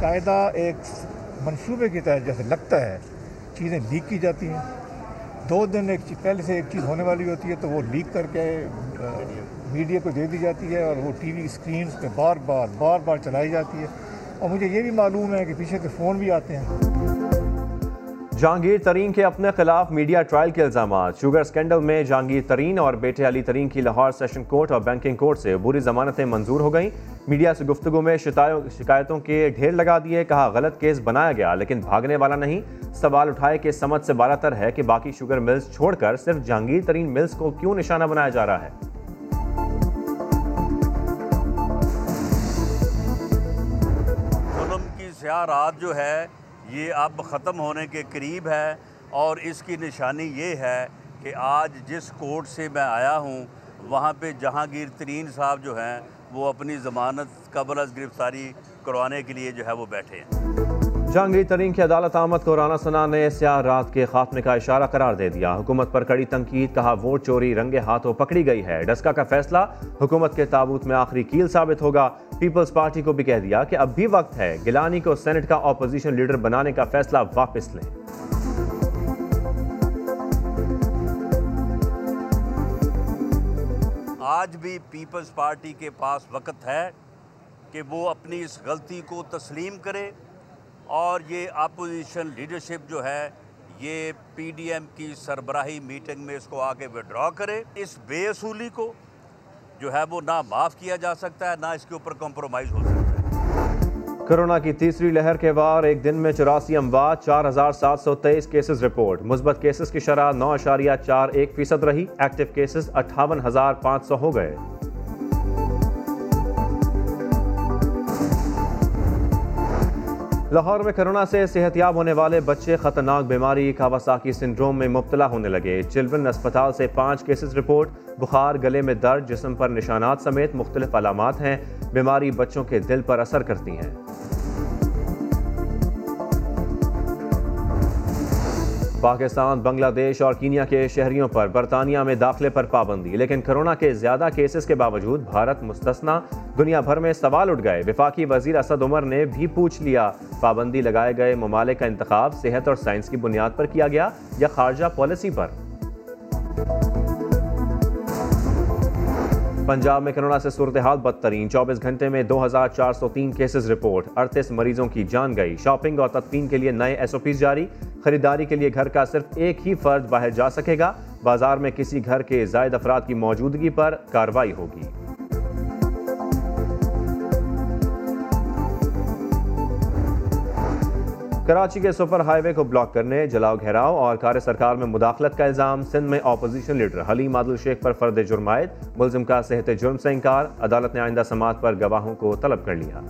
باقاعدہ ایک منصوبے کی تحت جیسے لگتا ہے، چیزیں لیک کی جاتی ہیں۔ دو دن ایک پہلے سے ایک چیز ہونے والی ہوتی ہے تو وہ لیک کر کے میڈیا کو دے دی جاتی ہے اور وہ ٹی وی اسکرینس پہ بار بار بار بار چلائی جاتی ہے۔ اور مجھے یہ بھی معلوم ہے کہ پیچھے سے فون بھی آتے ہیں۔ جہانگیر ترین کے اپنے خلاف میڈیا ٹرائل کے الزامات۔ شوگر سکینڈل میں جہانگیر ترین اور بیٹے علی ترین کی لاہور سیشن کورٹ اور بینکنگ کورٹ سے بری ضمانتیں منظور ہو گئیں۔ میڈیا سے گفتگو میں شکایتوں کے ڈھیر لگا دیے، کہا غلط کیس بنایا گیا، لیکن بھاگنے والا نہیں۔ سوال اٹھائے کہ سمجھ سے بالا تر ہے کہ باقی شوگر ملز چھوڑ کر صرف جہانگیر ترین ملز کو کیوں نشانہ بنایا جا رہا ہے؟ کی سیاہ رات جو ہے یہ اب ختم ہونے کے قریب ہے اور اس کی نشانی یہ ہے کہ آج جس کورٹ سے میں آیا ہوں، وہاں پہ جہانگیر ترین صاحب جو ہیں، وہ اپنی ضمانت قبل از گرفتاری کروانے کے لیے جو ہے وہ بیٹھے ہیں۔ جہانگیر ترین کی عدالت آمد کو رانا سنا نے سیاہ رات کے خاتمے کا اشارہ قرار دے دیا۔ حکومت پر کڑی تنقید، کہا ووٹ چوری رنگے ہاتھوں پکڑی گئی ہے۔ ڈسکا کا فیصلہ، حکومت کے تابوت میں آخری کیل ثابت ہوگا۔ پیپلز پارٹی کو بھی کہہ دیا کہ اب بھی وقت ہے۔ گلانی کو سینٹ کا اپوزیشن لیڈر بنانے کا فیصلہ واپس لیں۔ آج بھی پیپلز پارٹی کے پاس وقت ہے کہ وہ اپنی اس غلطی کو تسلیم کرے۔ اور یہ اپوزیشن لیڈرشپ جو ہے، یہ پی ڈی ایم کی سربراہی میٹنگ میں اس کو آگے وڈرا کرے۔ اس بے اصولی کو جو ہے وہ نہ معاف کیا جا سکتا ہے، نہ اس کے اوپر کمپرومائز ہو سکتا ہے۔ کرونا کی تیسری لہر کے وار، ایک دن میں چوراسی اموات، چار ہزار سات سو تیئیس کیسز رپورٹ مثبت کیسز کی شرح نو اشاریہ چار ایک فیصد رہی ایکٹیو کیسز اٹھاون ہزار پانچ سو ہو گئے۔ لاہور میں کرونا سے صحت یاب ہونے والے بچے خطرناک بیماری کاواساکی سنڈروم میں مبتلا ہونے لگے۔ چلڈرن اسپتال سے پانچ کیسز رپورٹ۔ بخار گلے میں درد، جسم پر نشانات سمیت مختلف علامات ہیں۔ بیماری بچوں کے دل پر اثر کرتی ہیں۔ پاکستان، بنگلہ دیش اور کینیا کے شہریوں پر برطانیہ میں داخلے پر پابندی، لیکن کرونا کے زیادہ کیسز کے باوجود بھارت مستثنا دنیا بھر میں سوال اٹھ گئے۔ وفاقی وزیر اسد عمر نے بھی پوچھ لیا۔ پابندی لگائے گئے ممالک کا انتخاب، صحت اور سائنس کی بنیاد پر کیا گیا یا خارجہ پالیسی پر؟ پنجاب میں کرونا سے صورتحال بدترین۔ چوبیس گھنٹے میں دو ہزار چار سو تین کیسز رپورٹ۔ اڑتیس مریضوں کی جان گئی۔ شاپنگ اور تدفین کے لیے نئے ایس او پیز جاری۔ خریداری کے لیے گھر کا صرف ایک ہی فرد باہر جا سکے گا۔ بازار میں کسی گھر کے زائد افراد کی موجودگی پر کاروائی ہوگی۔ کراچی کے سپر ہائی وے کو بلاک کرنے، جلاؤ گھیراؤ اور کار سرکار میں مداخلت کا الزام، سندھ میں اپوزیشن لیڈر حلیم عادل شیخ پر فرد جرمائد، ملزم کا صحت جرم سے انکار، عدالت نے آئندہ سماعت پر گواہوں کو طلب کر لیا۔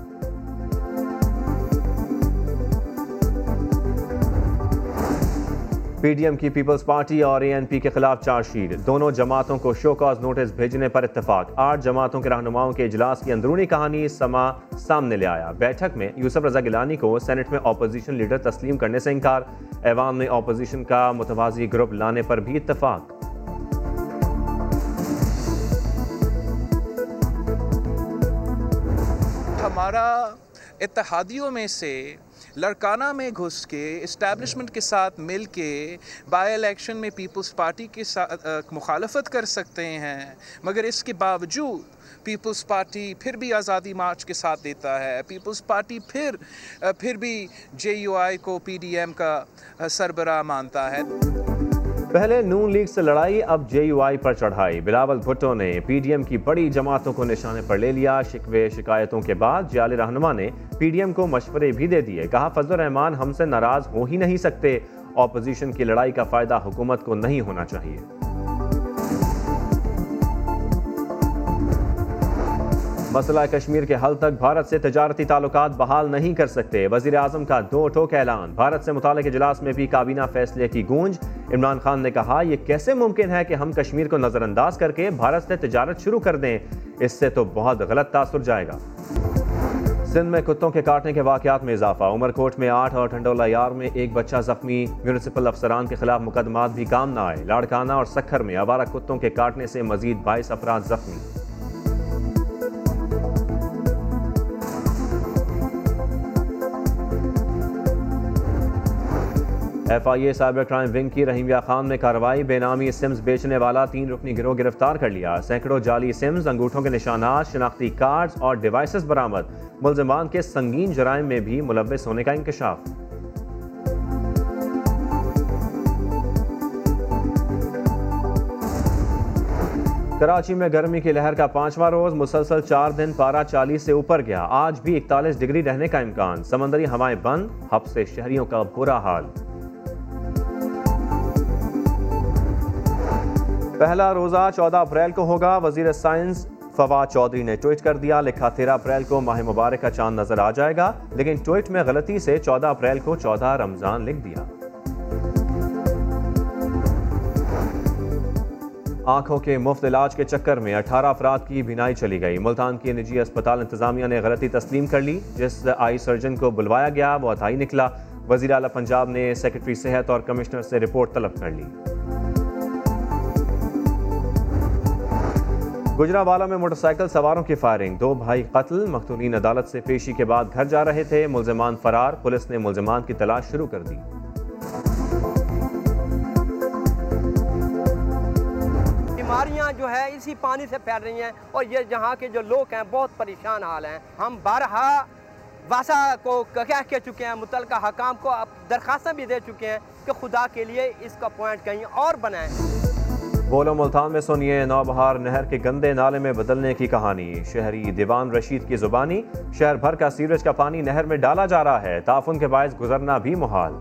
پی ڈی ایم کی پیپلز پارٹی اور اے این پی کے خلاف چارج شیٹ دونوں جماعتوں کو شو کاز نوٹس بھیجنے پر اتفاق۔ آٹھ جماعتوں کے رہنماؤں کے اجلاس کی اندرونی کہانی سما سامنے لے آیا۔ بیٹھک میں یوسف رضا گلانی کو سینٹ میں اپوزیشن لیڈر تسلیم کرنے سے انکار۔ ایوان میں اپوزیشن کا متوازی گروپ لانے پر بھی اتفاق۔ ہمارا اتحادیوں میں سے لڑکانہ میں گھس کے اسٹیبلشمنٹ کے ساتھ مل کے بائی الیکشن میں پیپلز پارٹی کے ساتھ مخالفت کر سکتے ہیں۔ مگر اس کے باوجود پیپلز پارٹی پھر بھی آزادی مارچ کے ساتھ دیتا ہے۔ پیپلز پارٹی پھر پھر بھی جے یو آئی کو پی ڈی ایم کا سربراہ مانتا ہے۔ پہلے نون لیگ سے لڑائی، اب جے یو آئی پر چڑھائی۔ بلاول بھٹو نے پی ڈی ایم کی بڑی جماعتوں کو نشانے پر لے لیا۔ شکوے شکایتوں کے بعد جعلی رہنما نے پی ڈی ایم کو مشورے بھی دے دیے۔ کہا، فضل الرحمان ہم سے ناراض ہو ہی نہیں سکتے۔ اپوزیشن کی لڑائی کا فائدہ حکومت کو نہیں ہونا چاہیے۔ مسئلہ کشمیر کے حل تک بھارت سے تجارتی تعلقات بحال نہیں کر سکتے۔ وزیر اعظم کا دو ٹوک اعلان۔ بھارت سے متعلق اجلاس میں بھی کابینہ فیصلے کی گونج۔ عمران خان نے کہا، یہ کیسے ممکن ہے کہ ہم کشمیر کو نظر انداز کر کے بھارت سے تجارت شروع کر دیں؟ اس سے تو بہت غلط تاثر جائے گا. سندھ میں کتوں کے کاٹنے کے واقعات میں اضافہ۔ عمر کوٹ میں آٹھ اور ٹھنڈولا یار میں ایک بچہ زخمی۔ میونسپل افسران کے خلاف مقدمات بھی کام نہ آئے۔ لاڑکانہ اور سکھر میں آوارہ کتوں کے کاٹنے سے مزید بائیس افراد زخمی۔ F I A cyber crime wing کی رحیمیہ خان میں کارروائی بے نامی سمز بیچنے والا تین رکنی گروہ گرفتار کر لیا۔ سینکڑوں جعلی سمز، انگوٹھوں کے نشانات، شناختی کارڈز اور ڈیوائسز برآمد۔ ملزمان کے سنگین جرائم میں بھی ملوث ہونے کا انکشاف۔ کراچی میں گرمی کی لہر کا پانچواں روز، مسلسل چار دن پارہ چالیس سے اوپر گیا۔ آج بھی اکتالیس ڈگری رہنے کا امکان۔ سمندری ہوائیں بند ہب سے شہریوں کا برا حال۔ پہلا روزہ چودہ اپریل کو ہوگا۔ وزیر سائنس فواد چودھری نے ٹویٹ کر دیا، لکھا، تیرہ اپریل کو ماہ مبارک کا چاند نظر آ جائے گا، لیکن ٹویٹ میں غلطی سے چودہ اپریل کو چودہ رمضان لکھ دیا۔ آنکھوں کے مفت علاج کے چکر میں اٹھارہ افراد کی بینائی چلی گئی۔ ملتان کی نجی اسپتال انتظامیہ نے غلطی تسلیم کر لی، جس آئی سرجن کو بلوایا گیا، وہ اتائی نکلا۔ وزیر اعلیٰ پنجاب نے سیکرٹری صحت اور کمشنر سے رپورٹ طلب کر لی۔ گجرا والا میں موٹر سائیکل سواروں کی فائرنگ۔ دو بھائی قتل مختونین عدالت سے پیشی کے بعد گھر جا رہے تھے۔ ملزمان فرار، پولیس نے ملزمان کی تلاش شروع کر دی۔ بیماریاں جو ہے، اسی پانی سے پھیل رہی ہیں اور یہ جہاں کے جو لوگ ہیں، بہت پریشان حال ہیں۔ ہم بارہا واسا کو کہہ کے چکے ہیں، متعلقہ حکام کو درخواستیں بھی دے چکے ہیں کہ خدا کے لیے اس کا پوائنٹ کہیں اور بنائیں۔ بولو ملتان میں سنیے نو بہار نہر کے گندے نالے میں بدلنے کی کہانی۔ شہری دیوان رشید کی زبانی، شہر بھر کا سیوریج کا پانی نہر میں ڈالا جا رہا ہے۔ تعفن کے باعث گزرنا بھی محال۔